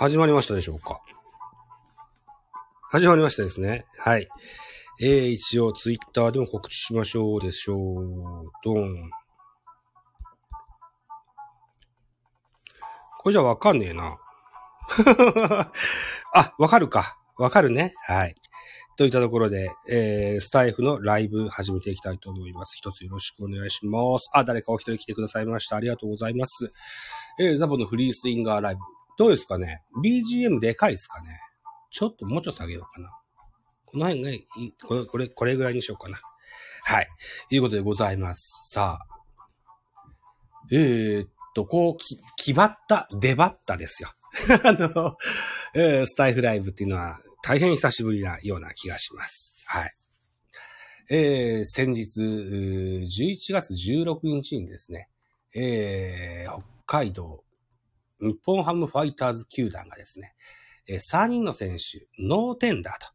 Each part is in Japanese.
始まりましたでしょうか？始まりましたですね。はい。えー、一応ツイッターでも告知しましょうでしょう。ドン。これじゃわかんねえな。あ、わかるか。わかるね。はい。といったところで、えー、スタイフのライブ始めていきたいと思います。一つよろしくお願いします。あ、誰かお一人来てくださいました。ありがとうございます。えー、ザボのフリースインガーライブ。どうですかね ?BGM でかいですかね？ちょっともうちょっと下げようかな。この辺がいい、これ、これ、これぐらいにしようかな。はい。いうことでございます。さあ。えー、っと、こう、き、気張った、出張ったですよ。あの、えー、スタイフライブっていうのは大変久しぶりなような気がします。はい。えー、先日、11月16日にですね、えー、北海道日本ハムファイターズ球団がですね、3人の選手、ノーテンダーと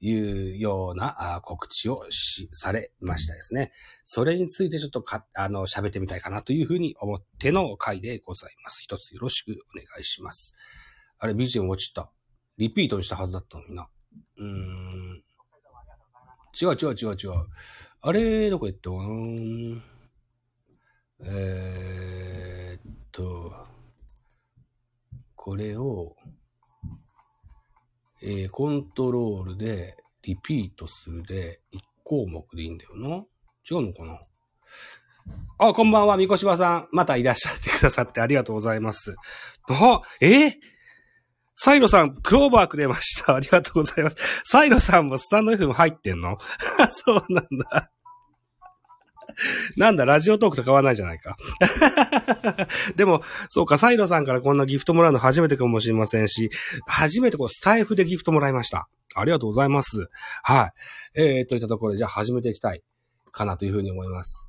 いうような告知をし、されましたですね。それについてちょっとか、あの、喋ってみたいかなというふうに思っての回でございます。一つよろしくお願いします。あれ、BGM 落ちた？リピートにしたはずだったのにな。うーん。違う違う違う違う。あれ、どこ行った？かなえー、っと、これを、えー、コントロールで、リピートするで、1項目でいいんだよな。違うのかな？あ、こんばんは、みこしばさん。またいらっしゃってくださってありがとうございます。あ、え？ー、サイロさん、クローバーくれました。ありがとうございます。サイロさんもスタンド FM 入ってんの？そうなんだ。なんだ、ラジオトークと変わらないじゃないか。でも、そうか、サイロさんからこんなギフトもらうの初めてかもしれませんし、初めてこう、スタイフでギフトもらいました。ありがとうございます。はい。えー、といったところで、じゃあ始めていきたいかなというふうに思います。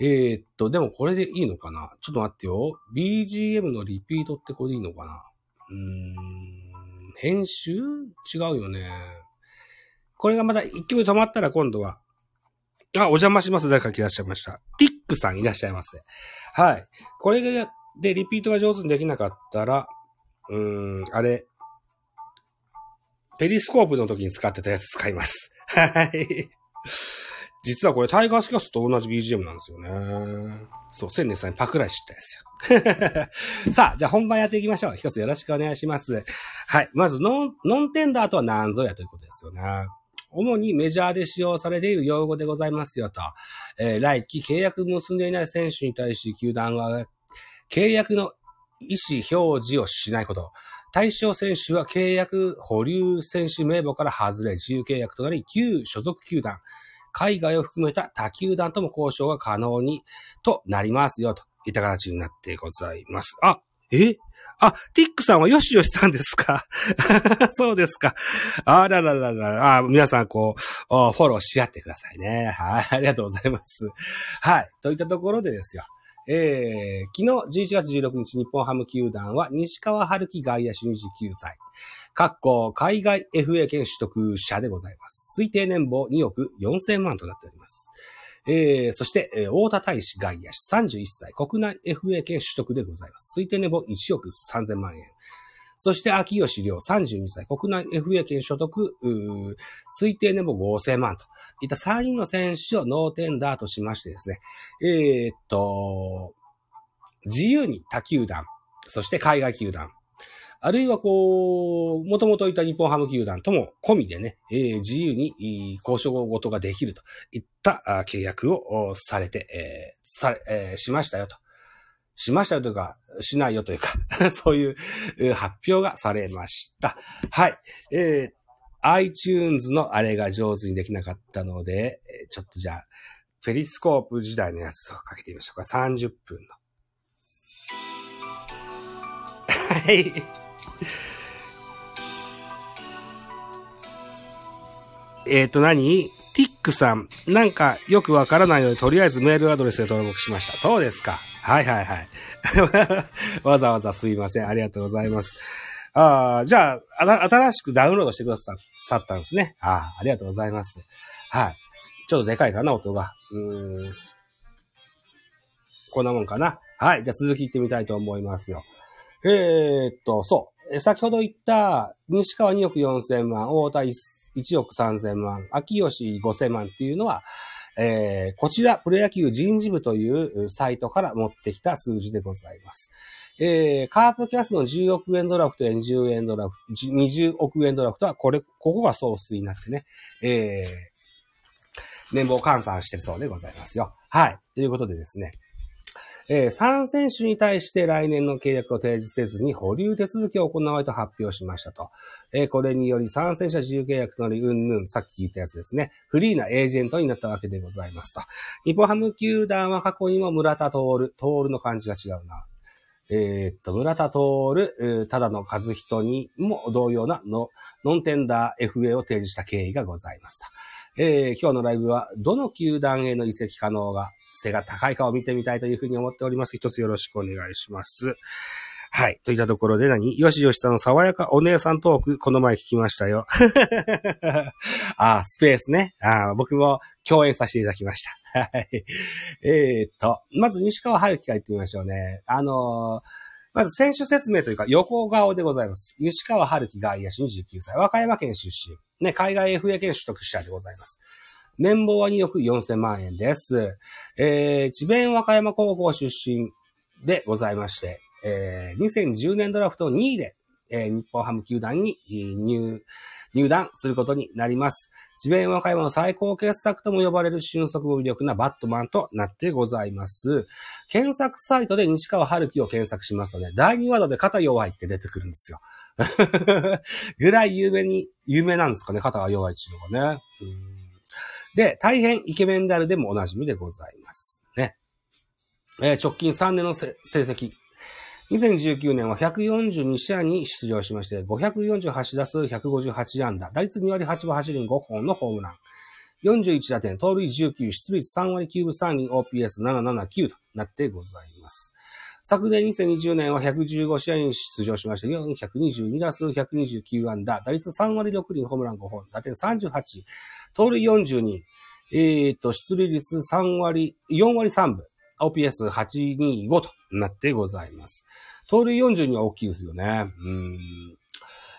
えー、っと、でもこれでいいのかな？ちょっと待ってよ。BGM のリピートってこれでいいのかな？うーん、編集？違うよね。これがまた一曲止まったら今度はあ、お邪魔します。誰か来らっしゃいました。ティックさんいらっしゃいませ。はい。これでリピートが上手にできなかったら、うーん、あれ、ペリスコープの時に使ってたやつ使います。はい。実はこれタイガースキャストと同じ BGM なんですよね。そう、千年さんにパクらい知ったですよ。さあ、じゃあ本番やっていきましょう。一つよろしくお願いします。はい。まず、ノン、ノンテンダーとは何ぞやということですよね。主にメジャーで使用されている用語でございますよと。えー、来季契約結んでいない選手に対し、球団は契約の意思表示をしないこと。対象選手は契約保留選手名簿から外れ、自由契約となり、旧所属球団、海外を含めた他球団とも交渉が可能に、となりますよ、といった形になってございます。あ、え？あ、ティックさんはよしよしさんですか？そうですか。あらららら、あ皆さんこう、フォローし合ってくださいね。はい、ありがとうございます。はい、といったところでですよ。えー、昨日11月16日日本ハム球団は西川春樹外野手29歳。各校海外 FA 権取得者でございます。推定年俸2億4000万となっております。えー、そして、えー、大田大使外野手31歳、国内 FA 権取得でございます。推定年俸1億3000万円。そして、秋吉亮32歳、国内 FA 権所得、推定年俸5000万といった3人の選手をノーテンダーとしましてですね、えー、っと、自由に他球団、そして海外球団、あるいはこう、もともといた日本ハム球団とも込みでね、えー、自由に交渉ごとができるといった契約をされて、えー、され、えー、しましたよと。しましたよというか、しないよというか そういう発表がされました。はい。えー、iTunes のあれが上手にできなかったので、ちょっとじゃあ、ペリスコープ時代のやつをかけてみましょうか。30分の。はい。えっ、と何？ティックさん。なんかよくわからないので、とりあえずメールアドレスで登録しました。そうですか。はいはいはい。わざわざすいません。ありがとうございます。ああ、じゃあ、新しくダウンロードしてくださったんですね。ああ、ありがとうございます。はい。ちょっとでかいかな、音が。うーん。こんなもんかな。はい。じゃあ続き行ってみたいと思いますよ。えー、っと、そう。先ほど言った西川2億4千万、大田1億3千万、秋吉5千万っていうのは、えー、こちら、プロ野球人事部というサイトから持ってきた数字でございます。えー、カープキャスの10億円ドラフトや20円ドラフト、20億円ドラフトは、これ、ここが総数になってね、えー、年俸換算してるそうでございますよ。はい。ということでですね、えー、3選手に対して来年の契約を提示せずに保留手続きを行われと発表しましたと。えー、これにより3選手は自由契約となり、うんぬん、さっき言ったやつですね。フリーなエージェントになったわけでございますと。日本ハム球団は過去にも村田徹、徹の感じが違うな。えー、っと、村田徹、ただの和人にも同様なのノンテンダー FA を提示した経緯がございますと。えー、今日のライブは、どの球団への移籍可能が性が高いかを見てみたいというふうに思っております。一つよろしくお願いします。はい。といったところで何？よしよしさんの爽やかお姉さんトーク、この前聞きましたよ。あ、スペースね。あ僕も共演させていただきました。はい。えー、っと、まず西川春樹から言ってみましょうね。あのー、まず選手説明というか横顔でございます。西川春樹外野手29歳、和歌山県出身。ね、海外 FA 権取得者でございます。年俸は2億4000万円です。えー、智弁和歌山高校出身でございまして、えー、2010年ドラフト2位で、えー、日本ハム球団に入、入団することになります。智弁和歌山の最高傑作とも呼ばれる俊足も魅力なバットマンとなってございます。検索サイトで西川春樹を検索しますとね、第2ワードで肩弱いって出てくるんですよ。ぐらい有名に、有名なんですかね、肩が弱いっていうのがね。うんで、大変イケメンであるでもおなじみでございます。ね。えー、直近3年の成績。2019年は142試合に出場しまして、548打数158安打、打率2割8分8厘5本のホームラン。41打点、盗塁19、出率3割9分3厘、OPS779 となってございます。昨年2020年は115試合に出場しまして、422打数129安打、打率3割6厘、ホームラン5本、打点38、盗塁42、えー、と、出塁率3割、4割3分、OPS825 となってございます。盗塁42は大きいですよね。うん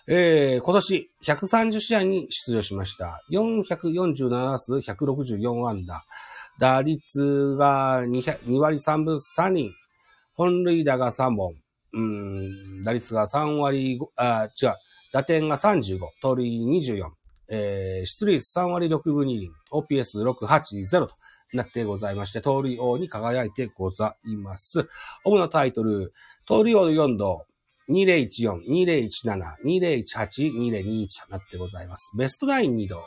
えー、今年130試合に出場しました。447数164安打。打率が 2, 2割3分3厘。本塁打が3本。うん、打率が3割5、あ、違う。打点が35。盗塁24。えー、出塁率3割6分2厘、OPS680 となってございまして、盗塁王に輝いてございます。主なタイトル、盗塁王の4度、2014、2017、2018、2021となってございます。ベストナイン2度、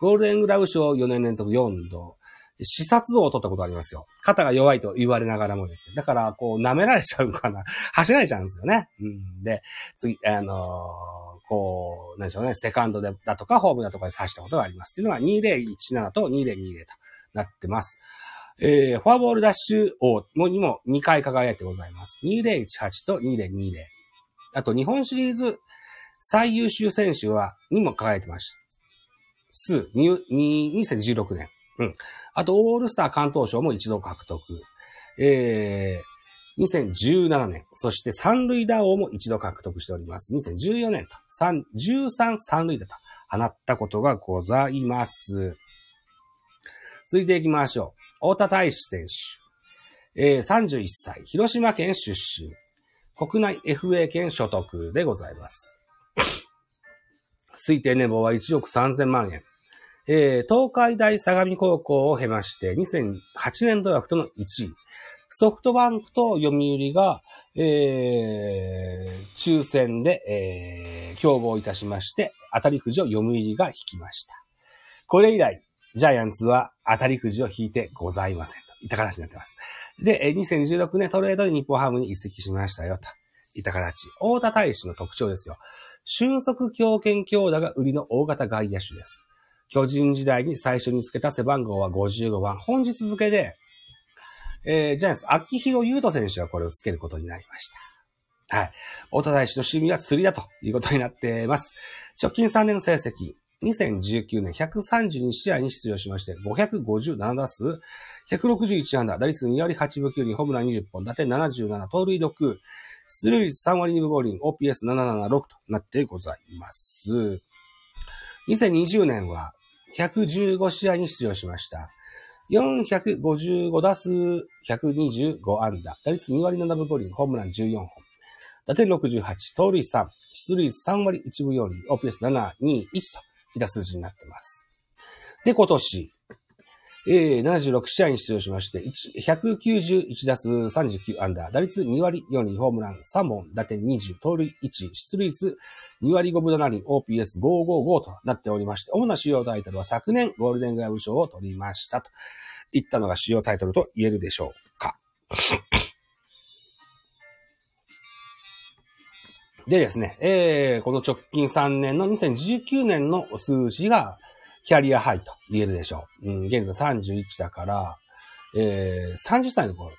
ゴールデングラブ賞4年連続4度、視察王を取ったことありますよ。肩が弱いと言われながらもですね。だから、こう、舐められちゃうかな。走られちゃうんですよね。うん。で、次、あのーこう、なんでしょうね、セカンドでだとか、ホームだとかで刺したことがあります。っていうのが2017と2020となってます。えー、フォアボールダッシュ王にも2回輝いてございます。2018と2020。あと、日本シリーズ最優秀選手は、にも輝いてます。す、2016年。うん。あと、オールスター関東賞も一度獲得。えー、2017年、そして三塁打王も一度獲得しております。2014年と、13三塁打と放ったことがございます。続いていきましょう。太田大志選手。えー、31歳、広島県出身。国内 FA 権所得でございます。推定年俸は1億3000万円。えー、東海大相模高校を経まして、2008年ドラフトの1位。ソフトバンクと読売が、えー、抽選で、えー、競合いたしまして、当たりくじを読売が引きました。これ以来、ジャイアンツは当たりくじを引いてございません。といった形になっています。で、2016年トレードで日本ハムに移籍しましたよ。といった形。大田大使の特徴ですよ。俊足強肩強打が売りの大型外野手です。巨人時代に最初につけた背番号は55番。本日付でえー、ジャイアンツ、秋広優斗選手がこれをつけることになりました。はい。大田大使の趣味は釣りだということになっています。直近3年の成績。2019年132試合に出場しまして、557打数、161安打、打率2割8分9厘、ホームラン20本、打点77、盗塁6、出塁率3割2分5厘、OPS776 となってございます。2020年は115試合に出場しました。455打数125安打、打率2割7分5厘、ホームラン14本。打点68、盗塁3、出塁3割1分4厘、OPS721 といった数字になっています。で、今年、えー、76試合に出場しまして、191打数39アンダー、打率2割4厘、ホームラン3本、打点20、盗塁1、出塁率2割5分7厘、OPS555 となっておりまして、主な主要タイトルは昨年ゴールデングラブ賞を取りましたといったのが主要タイトルと言えるでしょうか。でですね、えー、この直近3年の2019年の数字が、キャリアハイと言えるでしょう。うん、現在31だから、えー、30歳の頃。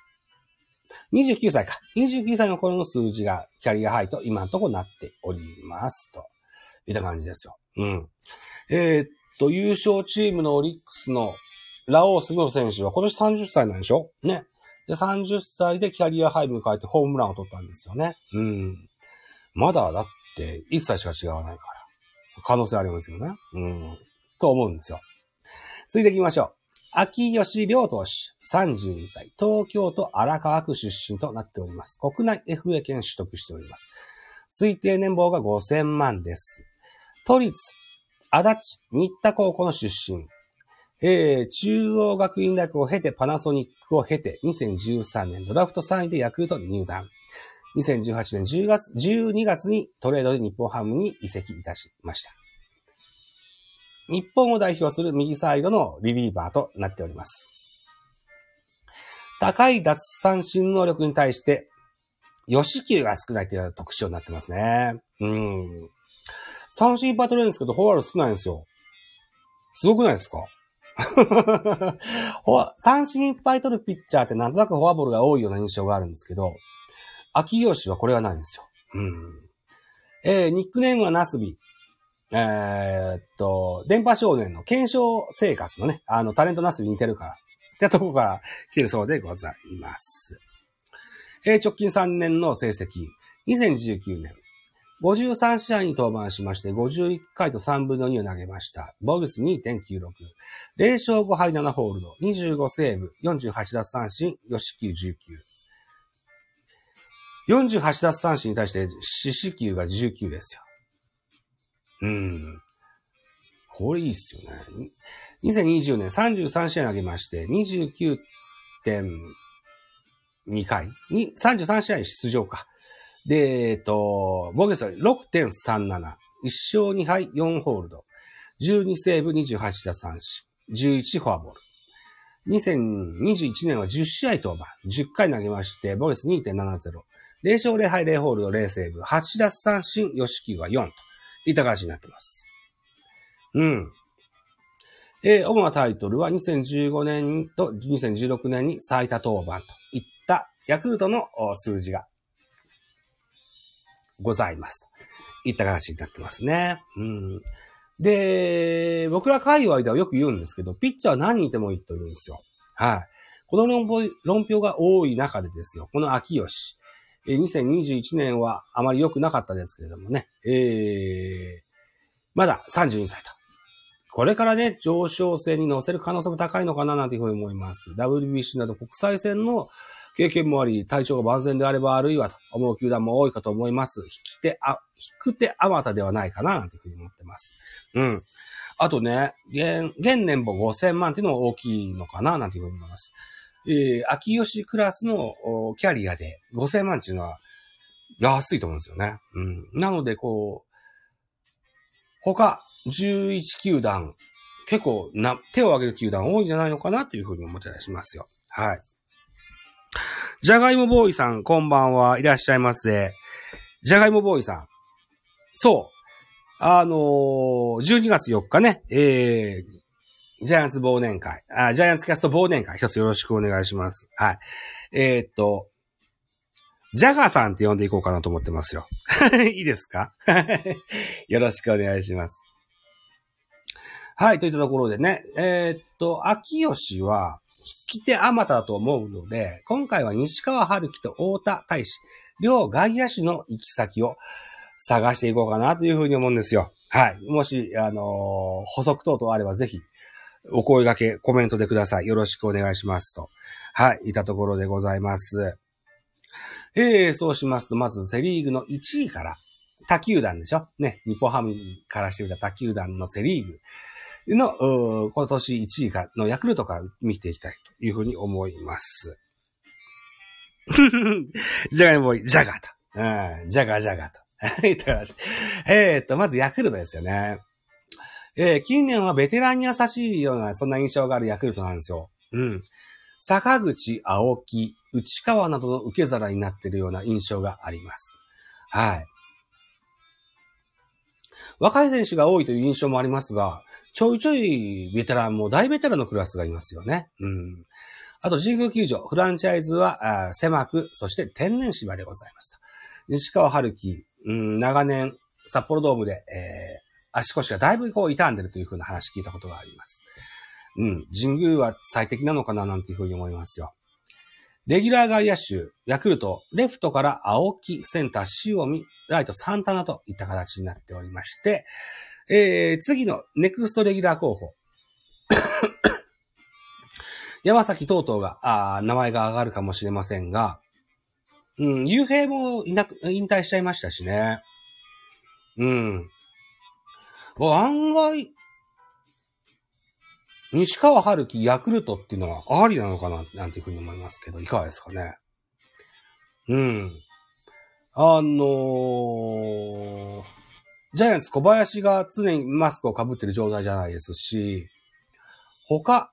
29歳か。29歳の頃の数字がキャリアハイと今のところなっております。と。いった感じですよ。うん。えー、っと、優勝チームのオリックスのラオウスの選手は今年30歳なんでしょ？ね。で、30歳でキャリアハイ迎えてホームランを取ったんですよね。うん。まだだって、1歳しか違わないから。可能性ありますよね。うん。と思うんですよ。続いていきましょう。秋吉良投手、32歳、東京都荒川区出身となっております。国内 FA 権取得しております。推定年俸が5000万です。都立、足立、新田高校の出身。えー、中央学院大学を経てパナソニックを経て2013年ドラフト3位でヤクルト入団。2018年10月、12月にトレードで日本ハムに移籍いたしました。日本を代表する右サイドのリリーバーとなっております。高い奪三振能力に対して、吉球が少ないという特徴になってますね。うん。三振いっぱい取れるんですけど、フォアール少ないんですよ。すごくないですか？三振いっぱい取るピッチャーってなんとなくフォアボールが多いような印象があるんですけど、秋吉はこれがないんですよ。うん。えー、ニックネームはナスビ。えー、っと、電波少年の検証生活のね、あの、タレントナスに似てるから、ってとこから来てるそうでございます。えー、直近3年の成績、2019年、53試合に登板しまして、51回と3分の2を投げました。防御率2.96。0勝5敗7ホールド。25セーブ。48奪三振。吉球19。48奪三振に対して四死球が19ですよ。うん。これいいっすよね。2020年33試合投げまして、29.2回に、33試合出場か。で、えっと、防御率は6.37。1勝2敗4ホールド。12セーブ28打三振。11フォアボール。2021年は10試合登板。10回投げまして、防御率2.70。0勝0敗0ホールド0セーブ。8奪三振、吉木は4と。いった感じになってます。うん。えー、主なタイトルは2015年と2016年に最多登板といったヤクルトの数字がございます。といった形になってますね。うん。で、僕ら界隈ではよく言うんですけど、ピッチャーは何人いてもいいと言うんですよ。はい。この論評が多い中でですよ、この秋吉。2021年はあまり良くなかったですけれどもね、えー、まだ32歳と。これからね、上昇線に乗せる可能性も高いのかななんていうふうに思います。WBC など国際戦の経験もあり、体調が万全であればあるいはと思う球団も多いかと思います。引き手、あ、引く手あまたではないかななんていうふうに思ってます。うん。あとね、現、現年俸5000万っていうのも大きいのかななんていうふうに思います。えー、秋吉クラスのキャリアで5000万っていうのは安いと思うんですよね。うん。なので、こう、他11球団、結構な、手を挙げる球団多いんじゃないのかなというふうに思ってたりしますよ。はい。じゃがいもボーイさん、こんばんはいらっしゃいませ。じゃがいもボーイさん。そう。あのー、12月4日ね、えー、ジャイアンツ忘年会、あ、ジャイアンツキャスト忘年会、一つよろしくお願いします。はい。えー、っと、ジャガーさんって呼んでいこうかなと思ってますよ。いいですか？よろしくお願いします。はい、といったところでね、えー、っと、秋吉は、引き手あまただと思うので、今回は西川春樹と太田大志、両外野手の行き先を探していこうかなというふうに思うんですよ。はい。もし、あのー、補足等々あればぜひ、お声掛け、コメントでください。よろしくお願いしますと。はい、いたところでございます。えー、そうしますと、まずセリーグの1位から、他球団でしょ？ね、日本ハムからしてみた他球団のセリーグの、今年1位からのヤクルトから見ていきたいというふうに思います。じゃがいも、ジャガーと。うん、ジャガジャガと。えっと、まずヤクルトですよね。えー、近年はベテランに優しいような、そんな印象があるヤクルトなんですよ。うん。坂口、青木、内川などの受け皿になっているような印象があります。はい。若い選手が多いという印象もありますが、ちょいちょいベテランも大ベテランのクラスがいますよね。うん。あと、神宮球場、フランチャイズは狭く、そして天然芝でございます西川春樹、うん、長年、札幌ドームで、えー、足腰がだいぶこう傷んでるというふうな話聞いたことがあります。うん。神宮は最適なのかななんていうふうに思いますよ。レギュラー外野手、ヤクルト、レフトから青木、センター、塩見、ライト、サンタナといった形になっておりまして、えー、次のネクストレギュラー候補。山崎等々が、あ名前が上がるかもしれませんが、うん、雄平もいなく、引退しちゃいましたしね。うん。案外、西川春樹、ヤクルトっていうのはありなのかな、なんていうふうに思いますけど、いかがですかね。うん。あのー、ジャイアンツ小林が常にマスクを被ってる状態じゃないですし、他、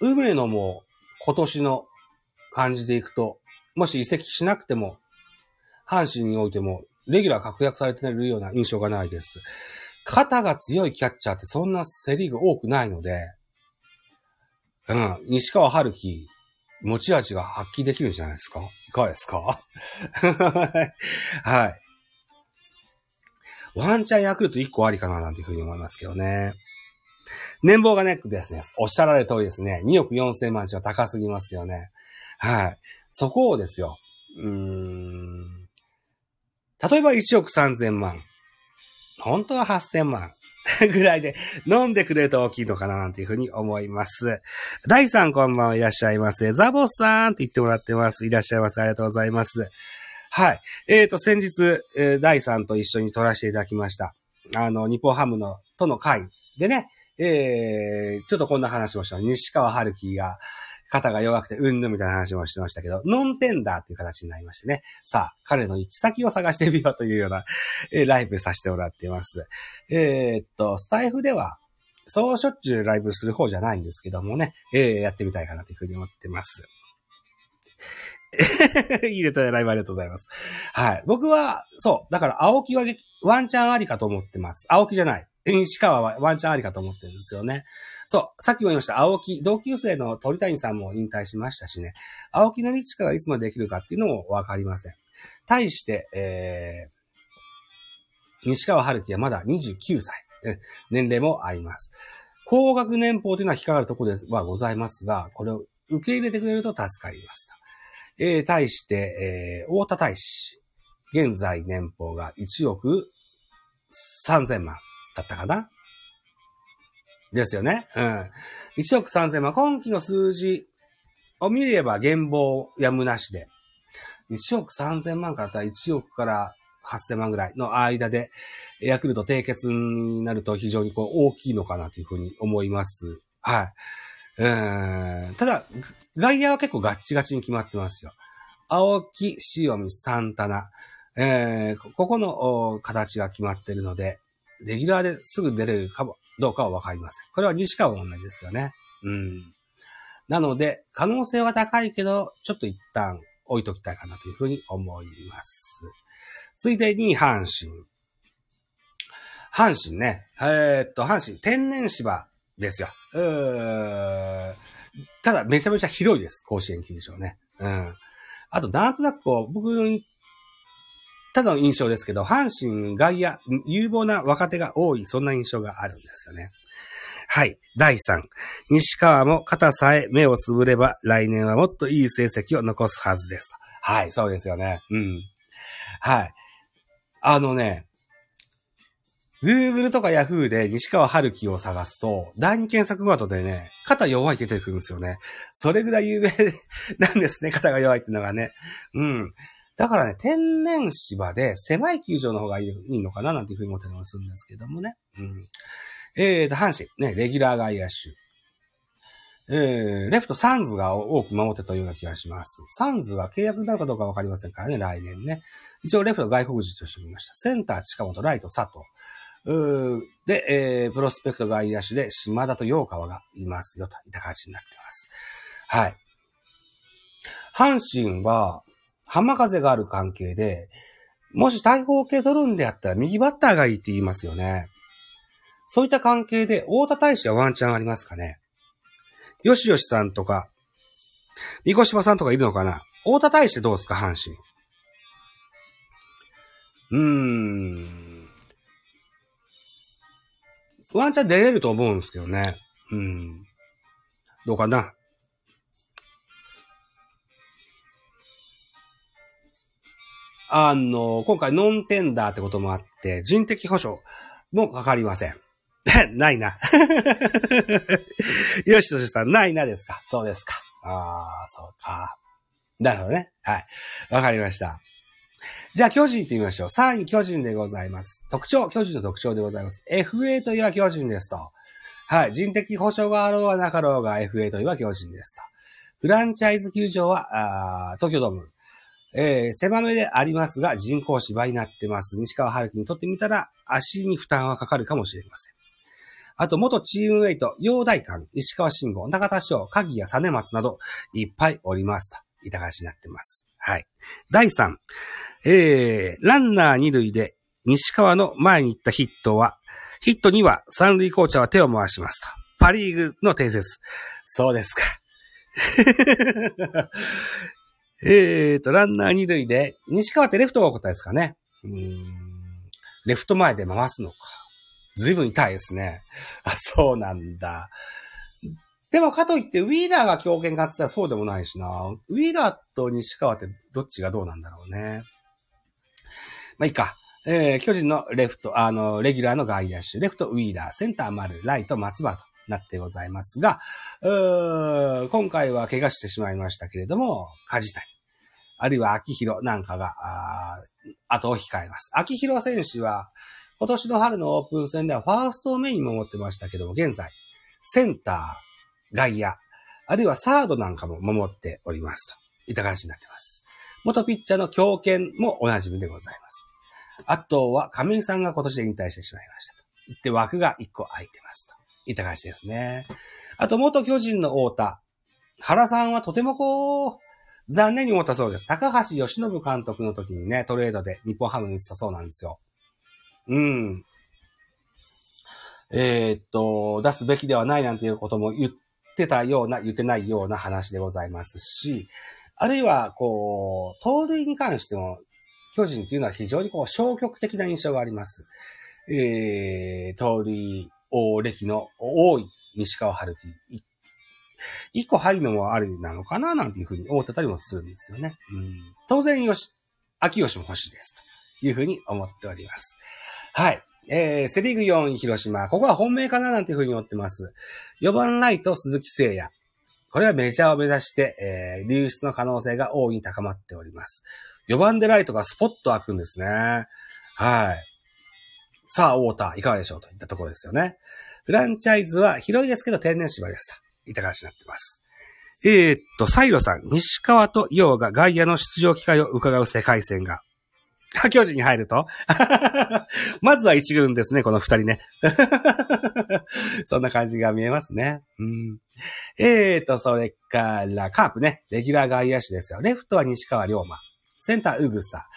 梅野も今年の感じでいくと、もし移籍しなくても、阪神においても、レギュラー確約されているような印象がないです。肩が強いキャッチャーってそんなセリーグ多くないので、うん、西川春樹、持ち味が発揮できるんじゃないですかいかがですか？はい。ワンチャンヤクルト1個ありかななんていうふうに思いますけどね。年俸がネックですね。おっしゃられる通りですね。2億4千万値は高すぎますよね。はい。そこをですよ。うーん。例えば1億3千万。本当は8000万 ぐらいで飲んでくれると大きいのかななんていうふうに思います。第3こんばんはいらっしゃいませ。ザボさんって言ってもらってます。いらっしゃいませ。ありがとうございます。はい。えっ、ー、と、先日、えー、第3と一緒に撮らせていただきました。あの、日本ハムの、との会でね、えー、ちょっとこんな話をした。西川春樹が、肩が弱くてうんぬみたいな話もしてましたけど、ノンテンダーっていう形になりましてね。さあ、彼の行き先を探してみようというような、えー、ライブさせてもらっています。えー、っと、スタイフでは、そうしょっちゅうライブする方じゃないんですけどもね、えー、やってみたいかなというふうに思ってます。いいネタでライブありがとうございます。はい。僕は、そう。だから、青木はワンチャンありかと思ってます。青木じゃない。西川はワンチャンありかと思ってるんですよね。そう。さっきも言いました。青木、同級生の鳥谷さんも引退しましたしね。青木の道がいつまでできるかっていうのもわかりません。対して、えー、西川春樹はまだ29歳。年齢もあります。高額年俸というのは引っかかるところではございますが、これを受け入れてくれると助かりますと。えー、対して、えー、大田大使。現在年俸が1億3000万だったかなですよね。うん。1億3000万。今期の数字を見れば現棒やむなしで。1億3000万からたら1億から8000万ぐらいの間で、ヤクルト締結になると非常にこう大きいのかなというふうに思います。はい。うん。ただ、外野は結構ガッチガチに決まってますよ。青木、塩見、サンタナ。えー、ここの形が決まってるので、レギュラーですぐ出れるかも、どうかはわかりません。これは西川も同じですよね。うん。なので、可能性は高いけど、ちょっと一旦置いときたいかなというふうに思います。続いて2位、阪神。阪神ね。えー、っと、阪神、天然芝ですよ。うーただ、めちゃめちゃ広いです。甲子園球場ね。うん。あと、なんとなくこう、僕ただの印象ですけど、阪神外野、有望な若手が多い、そんな印象があるんですよね。はい。第3。西川も肩さえ目をつぶれば、来年はもっといい成績を残すはずです。はい、そうですよね。うん。はい。あのね、Google とか Yahoo で西川春樹を探すと、第二検索ワードでね、肩弱いって出てくるんですよね。それぐらい有名なんですね、肩が弱いってのがね。うん。だからね、天然芝で狭い球場の方がいいのかななんていうふうに思ったりもするんですけどもね。うん。えーと、阪神、ね、レギュラー外野手。えー、レフトサンズが多く守ってたような気がします。サンズが契約になるかどうかわかりませんからね、来年ね。一応レフト外国人としてみました。センター近本、ライト佐藤。うで、えー、プロスペクト外野手で島田と洋川がいますよといった感じになってます。はい。阪神は、浜風がある関係で、もし大砲系取るんであったら右バッターがいいって言いますよね。そういった関係で、大田大使はワンチャンありますかねよしよしさんとか、三越島さんとかいるのかな大田大使どうですか阪神。うーん。ワンチャン出れると思うんですけどね。うん。どうかなあの、今回ノンテンダーってこともあって、人的保障もかかりません。ないな。よしとしさん、ないなですかそうですか。ああ、そうか。なるほどね。はい。わかりました。じゃあ、巨人行ってみましょう。3位巨人でございます。特徴、巨人の特徴でございます。FA といえば巨人ですと。はい。人的保障があろうがなかろうが FA といえば巨人ですと。フランチャイズ球場は、あ東京ドーム。えー、狭めでありますが、人工芝になってます。西川春樹にとってみたら、足に負担はかかるかもしれません。あと、元チームメイト、陽大館、石川慎吾、中田翔、鍵谷実松など、いっぱいおりますと、いたがしになってます。はい。第3、えー、ランナー二塁で、西川の前に行ったヒットは、ヒットには三塁コーチャーは手を回しますと。パリーグの定説。そうですか。えーと、ランナー二塁で、西川ってレフトが答えですかね。うん。レフト前で回すのか。ずいぶん痛いですね。あ、そうなんだ。でもかといって、ウィーラーが強権かって言ったらそうでもないしな。ウィーラーと西川ってどっちがどうなんだろうね。まあ、いいか。えー、巨人のレフト、あの、レギュラーの外野手、レフトウィーラー、センター丸、ライト松原となってございますが、う今回は怪我してしまいましたけれども、梶谷、あるいは秋広なんかが、あ後を控えます。秋広選手は、今年の春のオープン戦ではファーストをメインも持ってましたけども、現在、センター、外野、あるいはサードなんかも守っておりますと。いった感じになってます。元ピッチャーの強肩もおなじみでございます。あとは、亀井さんが今年で引退してしまいましたと。言って枠が1個空いてますと。いった感じですね。あと、元巨人の太田。原さんはとてもこう、残念に思ったそうです。高橋義信監督の時にね、トレードで日本ハムに行ったそうなんですよ。うん。えー、っと、出すべきではないなんていうことも言ってたような、言ってないような話でございますし、あるいは、こう、盗塁に関しても、巨人っていうのは非常にこう消極的な印象があります。えー、盗塁お歴の多い西川春樹一個入るのもありなのかななんていうふうに思ってたりもするんですよね。うん、当然よし、秋吉も欲しいです。というふうに思っております。はい。えー、セリーグ4位広島。ここは本命かななんていうふうに思ってます。4番ライト鈴木誠也。これはメジャーを目指して、えー、流出の可能性が大いに高まっております。4番でライトがスポッと開くんですね。はい。さあ、ウォーター、いかがでしょうといったところですよね。フランチャイズは広いですけど天然芝ですと。いった感じになってます。えー、っと、サイロさん、西川とヨウが外野の出場機会を伺う世界戦が。巨人に入ると まずは一軍ですね、この二人ね。そんな感じが見えますね。うん。えーと、それから、カープね。レギュラー外野手ですよ。レフトは西川龍馬。センター、うぐさ。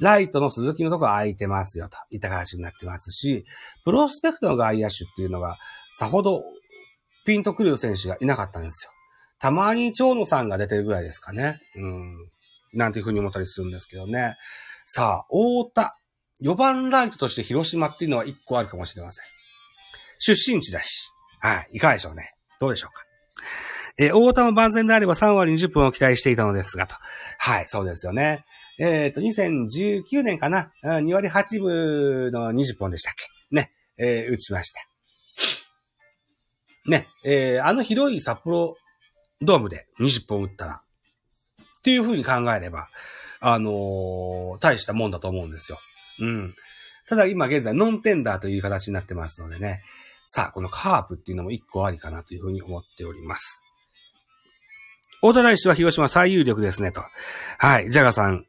ライトの鈴木のとこ空いてますよ、といった形になってますし、プロスペクトの外野手っていうのが、さほどピンとくる選手がいなかったんですよ。たまに蝶野さんが出てるぐらいですかね。うん。なんていうふうに思ったりするんですけどね。さあ、大田。4番ライトとして広島っていうのは1個あるかもしれません。出身地だし。はい。いかがでしょうね。どうでしょうか。え、大田も万全であれば3割20分を期待していたのですが、と。はい、そうですよね。えっ、と、2019年かな、2割8分の20本でしたっけね、えー、打ちました。ね、えー、あの広い札幌ドームで20本打ったら、っていう風に考えれば、あのー、大したもんだと思うんですよ。うん。ただ今現在ノンテンダーという形になってますのでね。さあ、このカープっていうのも一個ありかなというふうに思っております。大田大使は広島最有力ですね、と。はい、ジャガさん、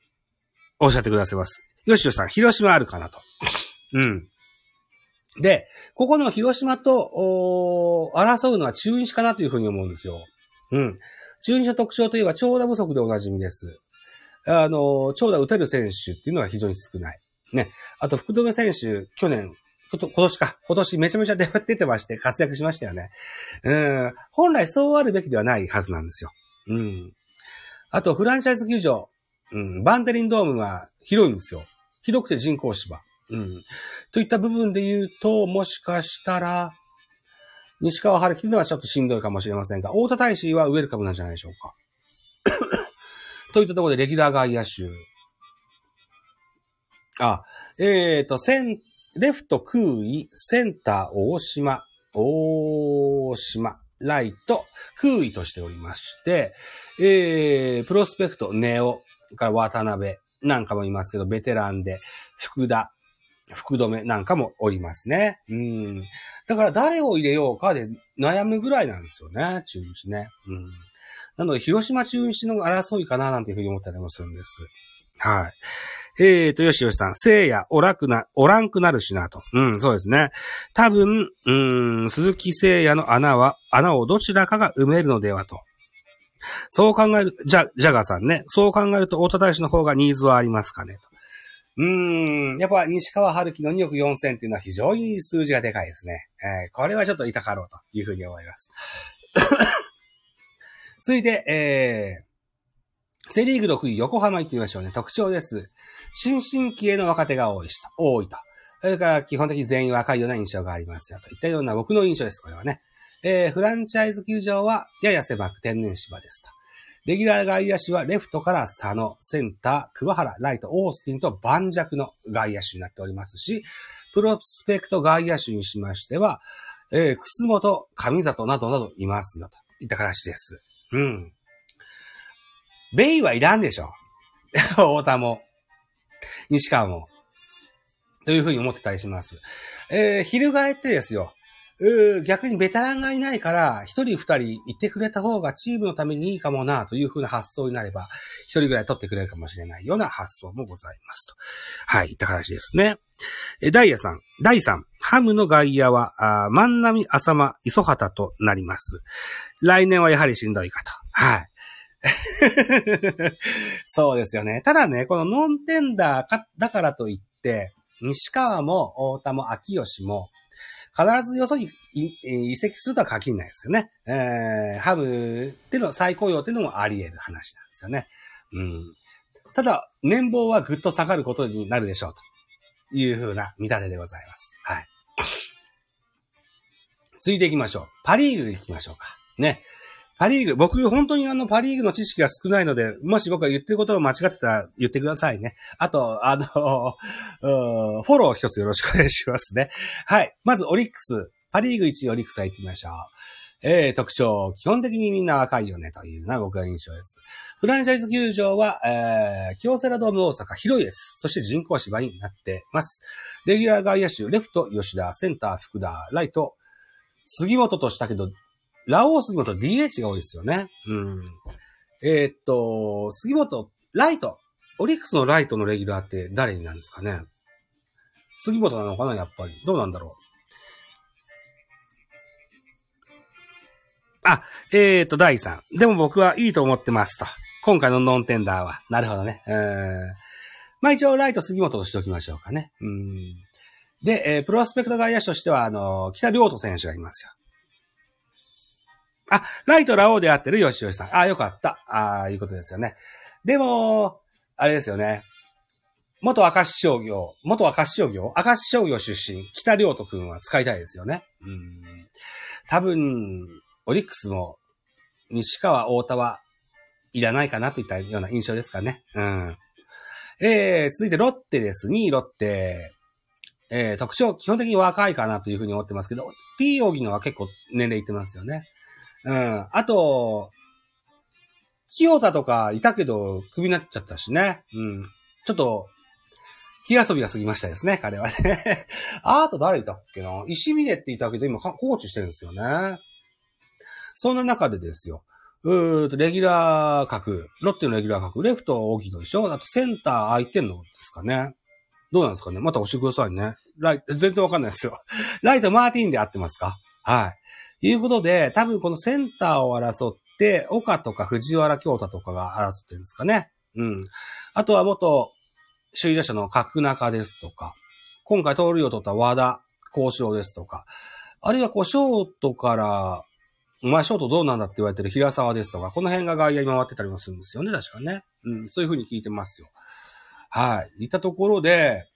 おっしゃってくださいます。吉野さん、広島あるかなと。うん。で、ここの広島と、お争うのは中日かなというふうに思うんですよ。うん。中日の特徴といえば長打不足でおなじみです。あの、長打打てる選手っていうのは非常に少ない。ね。あと、福留選手、去年、こと今年か、今年めちゃめちゃ出てまして活躍しましたよね。うん。本来そうあるべきではないはずなんですよ。うん。あと、フランチャイズ球場。うん。バンテリンドームは広いんですよ。広くて人工芝。うん。といった部分で言うと、もしかしたら、西川春樹のはちょっとしんどいかもしれませんが、大田大使はウェルカムなんじゃないでしょうか。といったところで、レギュラー外野手。あ、えっ、ー、と、セン、レフト空位、センター大島、大島、ライト、空位としておりまして、えー、プロスペクト、ネオ、から渡辺なんかもいますけど、ベテランで、福田、福留なんかもおりますね。うん。だから誰を入れようかで悩むぐらいなんですよね、中日ね。うん。なので、広島中日の争いかななんていうふうに思ったりもするんです。はい。えーと、よしよしさん、聖夜、おらくな、おらんくなるしなと。うん、そうですね。多分、うん、鈴木聖夜の穴は、穴をどちらかが埋めるのではと。そう考える、じゃ、ジャガーさんね。そう考えると、大田大使の方がニーズはありますかね？と。うん、やっぱ西川春樹の2億4000っていうのは非常に数字がでかいですね。えー、これはちょっと痛かろうというふうに思います。続いて、えー、セリーグ6位横浜行ってみましょうね。特徴です。新進気鋭の若手が多い人、多いと。それから基本的に全員若いような印象がありますよといったような僕の印象です、これはね。えー、フランチャイズ球場はやや狭く天然芝ですと。レギュラー外野手はレフトから佐野、センター、桑原、ライト、オースティンと盤石の外野手になっておりますし、プロスペクト外野手にしましては、えー、楠本、上里などなどいますよ、といった形です。うん。ベイはいらんでしょ。太田も、西川も。というふうに思ってたりします。えー、翻ってですよ。逆にベテランがいないから、一人二人いてくれた方がチームのためにいいかもな、というふうな発想になれば、一人ぐらい取ってくれるかもしれないような発想もございますと。はい、いった形ですね。え、ダイヤさん、第3、ハムの外野は、あ万波、浅間、磯畑となります。来年はやはりしんどいかと。はい。そうですよね。ただね、このノンテンダーか、だからといって、西川も、大田も、秋吉も、必ずよそに移籍するとは限らないですよね。えー、ハムでの再雇用っていうのもあり得る話なんですよね。うん。ただ、年俸はぐっと下がることになるでしょうというふうな見立てでございます。はい。続いていきましょう。パリーグ行きましょうか。ね。パリーグ、僕本当にあのパリーグの知識が少ないので、もし僕が言ってることを間違ってたら言ってくださいね。あと、あの、フォロー一つよろしくお願いしますね。はい。まずオリックス。パリーグ1位オリックスは行ってみましょう。えー、特徴。基本的にみんな赤いよね、というな僕は印象です。フランチャイズ球場は、えー、京セラドーム大阪広いです。そして人工芝になってます。レギュラー外野手、レフト、吉田、センター、福田、ライト、杉本としたけど、ラオウ杉本 DH が多いですよね。うん。えー、っと、杉本、ライト。オリックスのライトのレギュラーって誰になんですかね？杉本なのかなやっぱり。どうなんだろう？あ、えー、っと、第3。でも僕はいいと思ってますと。今回のノンテンダーは。なるほどね。うん。まあ一応ライト杉本としておきましょうかね。うん。で、えー、プロスペクト外野手としては、あの、北良斗選手がいますよ。あ、ライトラオウであってる吉吉さん。あ、よかった。ああ、いうことですよね。でも、あれですよね。元明石商業、元明石商業？明石商業出身、北良斗くんは使いたいですよね。うん。多分、オリックスも、西川、大田はいらないかなといったような印象ですかね。うん。えー、続いてロッテです。2位ロッテ。えー、特徴、基本的に若いかなというふうに思ってますけど、T 荻野は結構年齢いってますよね。うん。あと、清田とかいたけど、クビになっちゃったしね。うん。ちょっと、火遊びが過ぎましたですね、彼はね。あと誰いたっけな？石峰っていたけど、今、コーチしてるんですよね。そんな中でですよ。うーと、レギュラー格、ロッテのレギュラー格、レフト大きいのでしょ？あとセンター空いてんのですかね。どうなんですかね？また押してくださいね。ライ、全然わかんないですよ。ライトマーティンで合ってますか？はい。いうことで、多分このセンターを争って、岡とか藤原京太とかが争ってるんですかね。うん。あとは元、首位打者の角中ですとか、今回盗塁を取った和田幸四郎ですとか、あるいはこう、ショートから、お前ショートどうなんだって言われてる平沢ですとか、この辺が外野に回ってたりもするんですよね、確かね。うん、そういう風に聞いてますよ。はい。いったところで、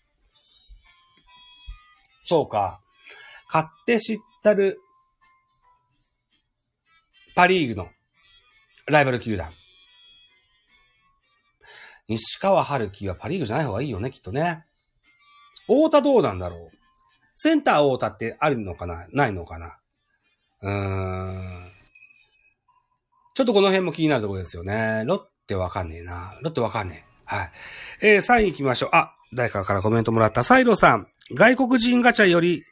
そうか。買って知ったる、パリーグのライバル球団。西川春樹はパリーグじゃない方がいいよね、きっとね。太田どうなんだろうセンター太田ってあるのかな？ないのかな？うーん。ちょっとこの辺も気になるところですよね。ロッテわかんねえな。ロッテわかんねえ。はい。えー、3位行きましょう。あ、誰かからコメントもらった。サイロさん。外国人ガチャより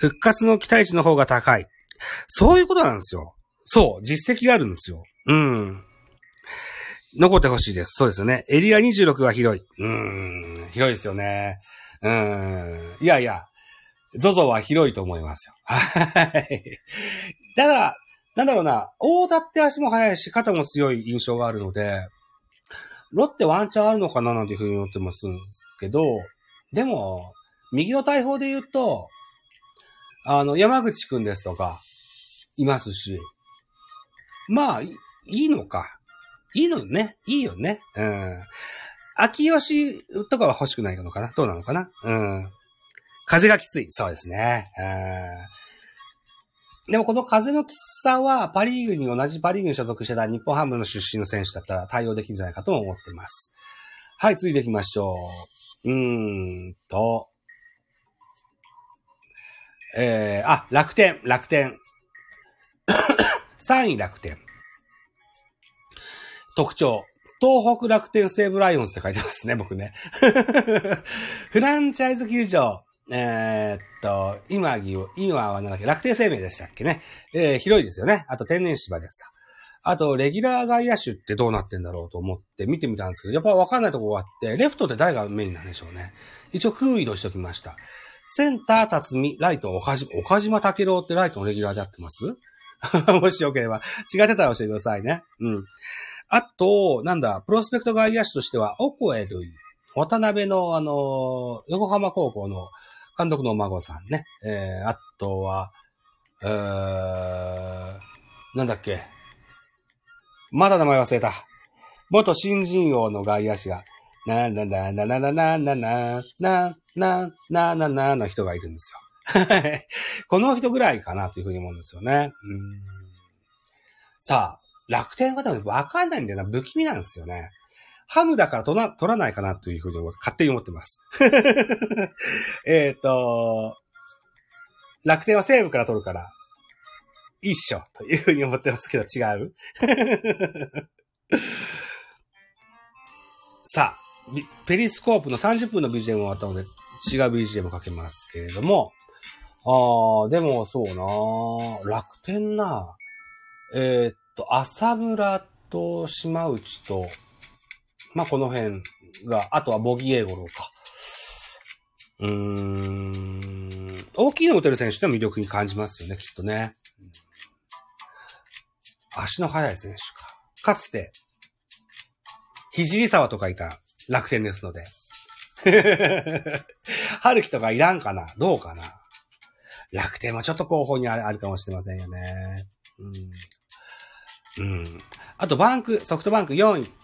復活の期待値の方が高い。そういうことなんですよ。そう。実績があるんですよ。うん。残ってほしいです。そうですよね。エリア26は広い。うん。広いですよね。うん。いやいや。ゾゾは広いと思いますよ。はい。ただ、なんだろうな。大田って足も速いし、肩も強い印象があるので、ロッテワンチャンあるのかななんていうふうに思ってますけど、でも、右の大砲で言うと、あの、山口くんですとか、いますし、まあ、いいのか。いいのね。いいよね。うん。秋吉とかは欲しくないのかな？どうなのかな？うん。風がきつい。そうですね。うん。でもこの風のきつさは、パリーグに同じパリーグに所属してた日本ハムの出身の選手だったら対応できるんじゃないかとも思ってます。はい、続いていきましょう。うーんと。えー、あ、楽天、楽天。3位楽天。特徴。東北楽天西武ライオンズって書いてますね、僕ね。フランチャイズ球場。えーっと、今は、今はなんだっけ、楽天生命でしたっけね。えー広いですよね。あと天然芝ですと。あと、レギュラー外野手ってどうなってんだろうと思って見てみたんですけど、やっぱわかんないとこがあって、レフトって誰がメインなんでしょうね。一応空位としておきました。センター、辰巳、ライト、岡島、岡島武郎ってライトのレギュラーでやってます？もしよければ、違ってたら教えてくださいね。うん。あと、なんだ、プロスペクト外野手としては、オコエルイ、渡辺の、あの、横浜高校の監督のお孫さんね。えー、あとは、えー、なんだっけ。まだ名前忘れた。元新人王の外野手が、ななななななななななななななの人がいるんですよ。この人ぐらいかなというふうに思うんですよね。さあ、楽天はでもわかんないんだよな。不気味なんですよね。ハムだから取ら取らないかなというふうに勝手に思ってます。えっと、楽天は西武から取るから、一緒というふうに思ってますけど違う？さあ、ペリスコープの30分の BGM 終わったので、違う BGM をかけますけれども、あー、でもそうな楽天なえーっと、浅村と島内と、まあ、この辺が、あとはボギーエゴローか。うーん、大きいの打てる選手でも魅力に感じますよね、きっとね。足の速い選手か。かつて、肘沢とかいた楽天ですので。春樹とかいらんかなどうかな楽天はちょっと候補にあるかもしれませんよね。うん。うん。あとバンク、ソフトバンク4位。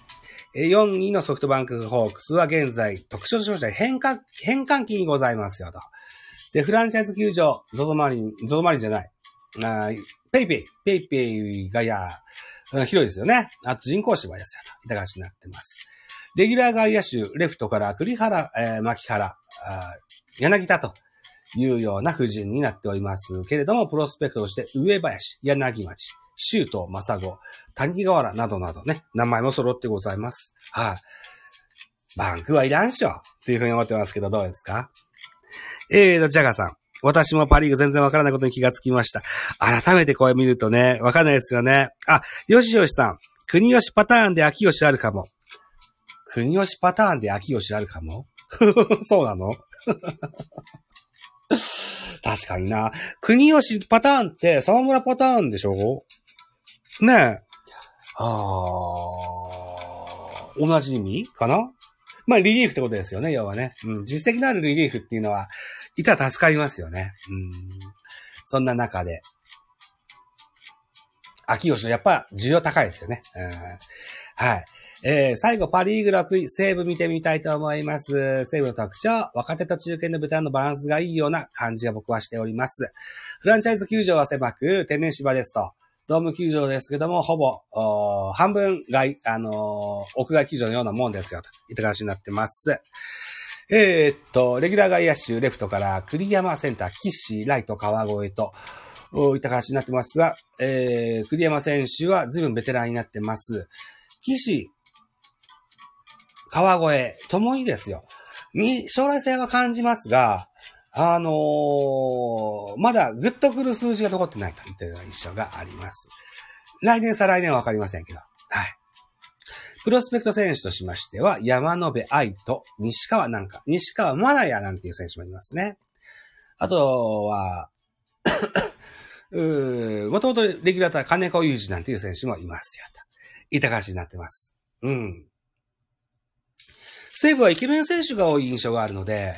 4位のソフトバンクホークスは現在、特徴としまして変革、変革期にございますよと。で、フランチャイズ球場、 ZOZOマリン、 ZOZOマリンじゃない。あ PayPay、PayPay がや、広いですよね。あと人工芝ですよと。いった感じになってます。レギュラー外野手、レフトから栗原、えー、牧原、柳田というような布陣になっておりますけれども、プロスペクトとして上林、柳町、周東、正子、谷川原などなどね、名前も揃ってございます。はい、バンクはいらんしょっていうふうに思ってますけど、どうですか？えーと、ジャガさん。私もパリーグ全然わからないことに気がつきました。改めてこれ見るとね、わかんないですよね。あ、よしよしさん。国吉パターンで秋吉あるかも。国吉パターンで秋吉あるかも？そうなの？確かにな。国吉パターンって沢村パターンでしょ？ねえ。あー、同じ意味かな？まあ、リリーフってことですよね、要はね。うん、実績のあるリリーフっていうのは、いたら助かりますよね。うん。そんな中で、秋吉のやっぱ需要高いですよね。うん。はい。えー、最後、パリーグ6位、西武見てみたいと思います。西武の特徴、若手と中堅のベテランのバランスがいいような感じが僕はしております。フランチャイズ球場は狭く、天然芝ですと。ドーム球場ですけども、ほぼ、半分外、あのー、屋外球場のようなもんですよ、といった感じになってます。えー、っと、レギュラー外野手、レフトから栗山センター、岸、ライト、川越と、いった感じになってますが、えー、栗山選手は随分ベテランになってます。岸、川越、ともにですよ。将来性は感じますが、あのー、まだグッとくる数字が残ってないといったような印象があります。来年再来年はわかりませんけど。はい。プロスペクト選手としましては、山野辺愛と西川なんか、西川マナヤなんていう選手もいますね。あとは、もともとレギュラーター金子裕二なんていう選手もいますよと。いた感じになってます。うん。西武はイケメン選手が多い印象があるので、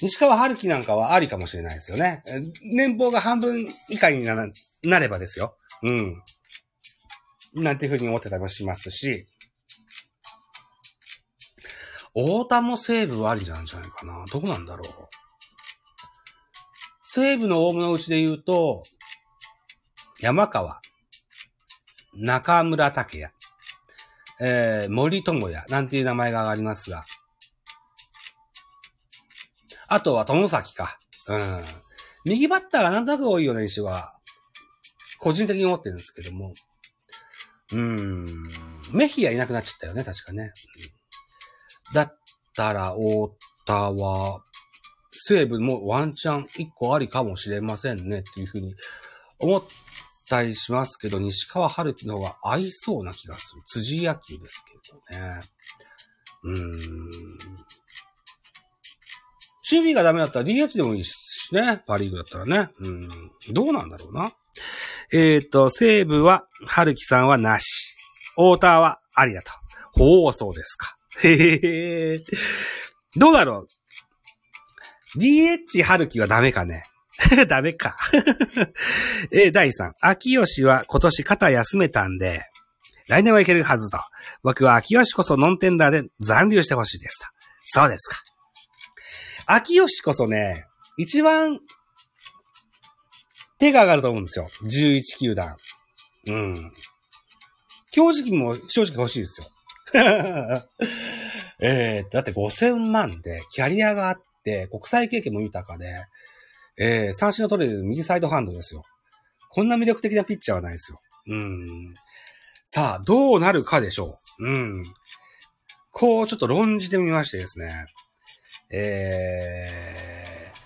西川春樹なんかはありかもしれないですよね。年俸が半分以下になればですよ。うん。なんていうふうに思ってたりもしますし、大田も西武はありなんじゃないかな。どうなんだろう。西武の大物のうちで言うと、山川、中村拓也、えー、森友也、なんていう名前がありますが、あとは友崎か。うん。右バッターがなんとなく多いような印象は、個人的に思ってるんですけども。うん。メヒアいなくなっちゃったよね、確かね。だったら、太田は、西武もワンチャン一個ありかもしれませんね、っていうふうに思ったりしますけど、西川春樹の方が合いそうな気がする。辻野球ですけどね。うーん。守備がダメだったら DH でもいいしね。パリーグだったらね。うん。どうなんだろうな。えっ、ー、と、西武は、春樹さんはなし。太田はありだと。ほう、そうですか。へへどうだろう ?DH 春樹はダメかね ダメか え、第3。秋吉は今年肩休めたんで、来年はいけるはずと。僕は秋吉こそノンテンダーで残留してほしいですと。そうですか。秋吉こそね、一番手が上がると思うんですよ。11球団。うん。教授も正直欲しいですよ。えー、だって5000万でキャリアがあって、国際経験も豊かで、えー、三振の取れる右サイドハンドですよ。こんな魅力的なピッチャーはないですよ。うん。さあ、どうなるかでしょう。うん。こう、ちょっと論じてみましてですね。えー、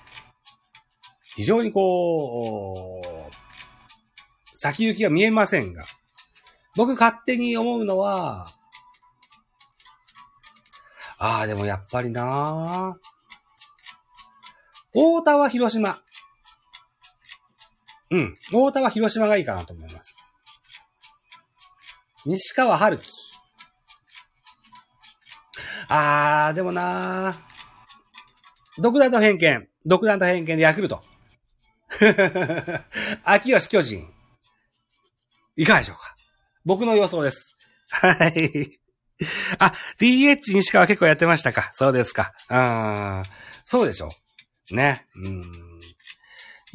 非常にこう、先行きが見えませんが、僕勝手に思うのは、ああ、でもやっぱりな大田は広島。うん。大田は広島がいいかなと思います。西川春樹。あー、でもなー。独断と偏見。独断と偏見でヤクルト。秋吉巨人。いかがでしょうか僕の予想です。はい。あ、DH 西川結構やってましたかそうですか。あそうでしょう。ね。うん。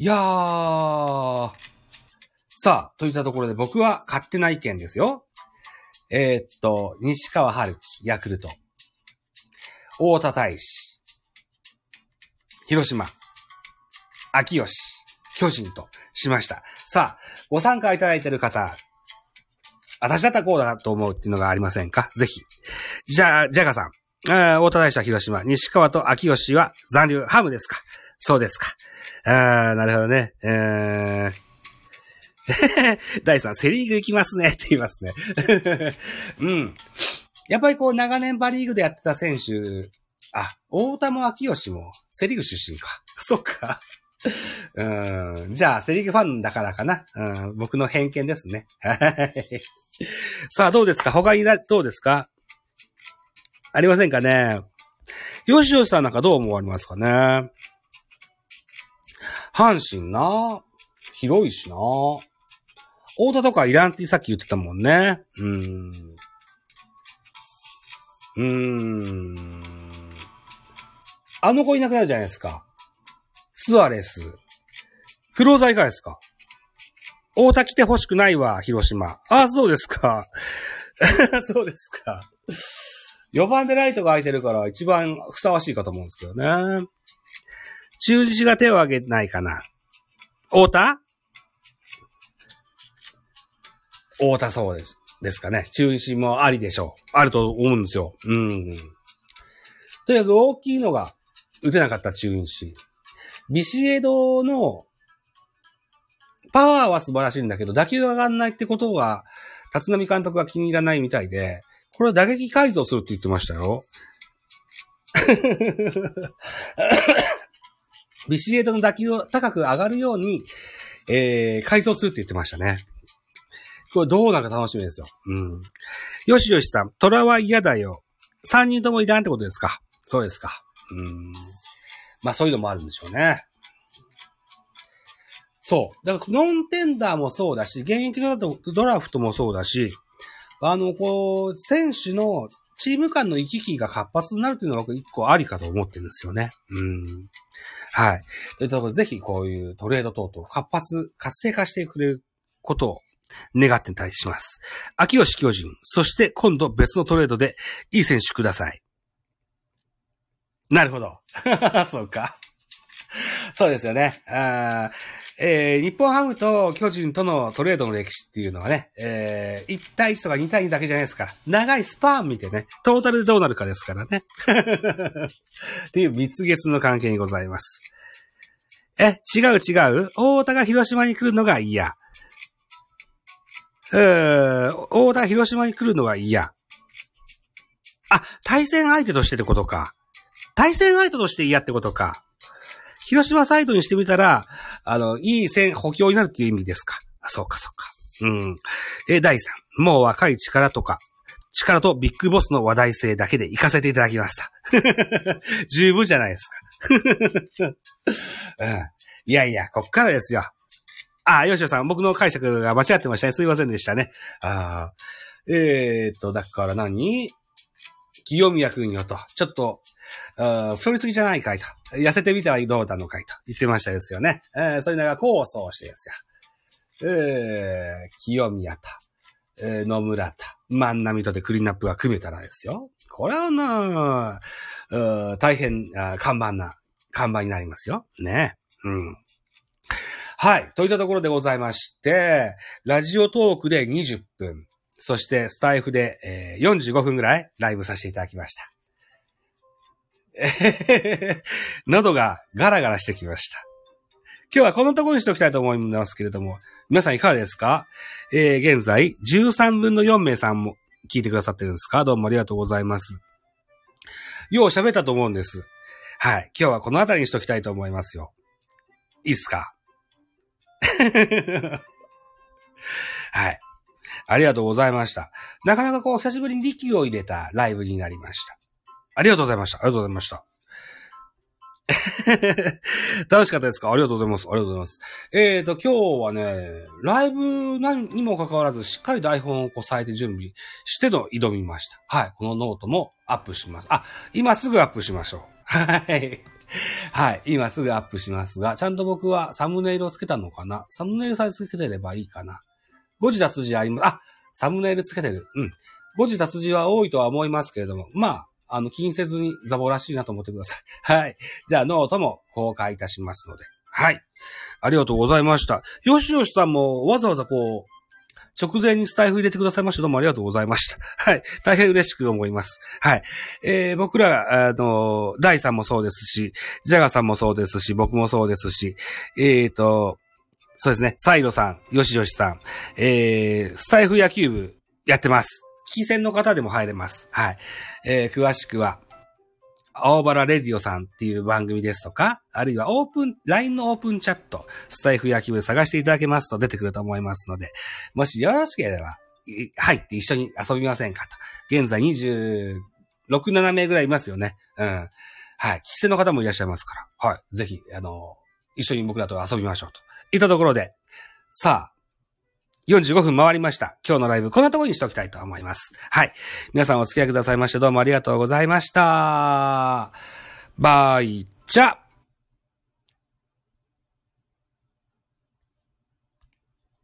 いやー。さあ、といったところで僕は勝手な意見ですよ。えー、っと、西川春樹、ヤクルト。大田大使。広島。秋吉。巨人としました。さあ、ご参加いただいている方、私だったらこうだなと思うっていうのがありませんか？ぜひ。じゃあ、ジャガさん。大田大社広島、西川と秋吉は残留、ハムですか？そうですか。あー、なるほどね。えー、第3、セリーグ行きますねって言いますね。うん。やっぱりこう、長年バリーグでやってた選手、あ、大田も秋吉もセリーグ出身か。そっか。うん。じゃあ、セリーグファンだからかな。うん、僕の偏見ですね。さあ、どうですか？他にな、どうですか？ありませんかね？よしよしさんなんかどう思われますかね？阪神な。広いしな。大田とかいらんってさっき言ってたもんね。うーん。うーん。あの子いなくなるじゃないですか。スアレス。クローザーいかがですか？大田来て欲しくないわ、広島。あ、そうですか。そうですか。4番でライトが空いてるから一番ふさわしいかと思うんですけどね。中日が手を挙げないかな。太田？太田そうです。ですかね。中日もありでしょう。あると思うんですよ。うん。とにかく大きいのが打てなかった中日。ビシエドのパワーは素晴らしいんだけど、打球が上がんないってことは、立浪監督が気に入らないみたいで、これは打撃改造するって言ってましたよ。ビシエドの打球を高く上がるように、えー、改造するって言ってましたね。これどうなるか楽しみですよ。うん。よしよしさん、虎は嫌だよ。三人ともいらんってことですか？そうですか。うん。まあそういうのもあるんでしょうね。そう。だから、ノンテンダーもそうだし、現役ドラフトもそうだし、あの、こう、選手のチーム間の行き来が活発になるというのが僕一個ありかと思ってるんですよね。うん。はい。というところで、ぜひこういうトレード等々活発、活性化してくれることを願ってたりします。秋吉巨人、そして今度別のトレードでいい選手ください。なるほど。そうか。そうですよね。あえー、日本ハムと巨人とのトレードの歴史っていうのはね、えー、1対1とか2対2だけじゃないですから。長いスパーン見てね、トータルでどうなるかですからね。っていう蜜月の関係にございます。え、違う違う大田が広島に来るのが嫌。えー、大田広島に来るのが嫌。あ、対戦相手としてってことか。対戦相手として嫌ってことか。広島サイドにしてみたら、あの、いい線補強になるっていう意味ですか？そうか、そうか。うん。え第3。もう若い力とか、力とビッグボスの話題性だけで行かせていただきました。十分じゃないですか。うん。いやいや、こっからですよ。あ、吉野さん、僕の解釈が間違ってましたね。すいませんでしたね。あえー、っと、だから何？清宮くんよと、ちょっと、太りすぎじゃないかいと。痩せてみてはどうなのかいと言ってましたですよね。えー、そういうのが構想してですよ。えー、清宮と、えー、野村と、万波とでクリーンナップが組めたらですよ。これはな、大変看板な、看板になりますよ。ね。うん。はい。といったところでございまして、ラジオトークで20分、そしてスタイフで、えー、45分ぐらいライブさせていただきました。喉がガラガラしてきました。今日はこのところにしておきたいと思いますけれども、皆さんいかがですか？えー、現在、13分の4名さんも聞いてくださってるんですか？どうもありがとうございます。よう喋ったと思うんです。はい。今日はこの辺りにしておきたいと思いますよ。いいっすか？はい。ありがとうございました。なかなかこう、久しぶりに力を入れたライブになりました。ありがとうございました。ありがとうございました。楽しかったですか？ありがとうございます。ありがとうございます。えーと、今日はね、ライブにもかかわらず、しっかり台本をこうさえて準備しての挑みました。はい。このノートもアップします。あ、今すぐアップしましょう。はい。はい。今すぐアップしますが、ちゃんと僕はサムネイルをつけたのかな？サムネイルさえつけてればいいかな？誤字脱字あります。あ、サムネイルつけてる。うん。誤字脱字は多いとは思いますけれども、まあ、あの、気にせずにザボらしいなと思ってください。はい。じゃあ、ノートも公開いたしますので。はい。ありがとうございました。よしよしさんもわざわざこう、直前にスタイフ入れてくださいましてどうもありがとうございました。はい。大変嬉しく思います。はい。えー、僕ら、あの、ダイさんもそうですし、ジャガさんもそうですし、僕もそうですし、えーと、そうですね、サイロさん、ヨシヨシさん、えー、スタイフ野球部やってます。聞き戦の方でも入れます。はい。えー、詳しくは、青原レディオさんっていう番組ですとか、あるいはオープン、LINE のオープンチャット、スタイフ野球部探していただけますと出てくると思いますので、もしよろしければ、入って一緒に遊びませんかと。現在26、7名ぐらいいますよね。うん。はい。聞き手の方もいらっしゃいますから。はい。ぜひ、あの、一緒に僕らと遊びましょうと。いったところで、さあ、45分回りました。今日のライブ、こんなところにしておきたいと思います。はい。皆さんお付き合いくださいましてどうもありがとうございました。バイチャ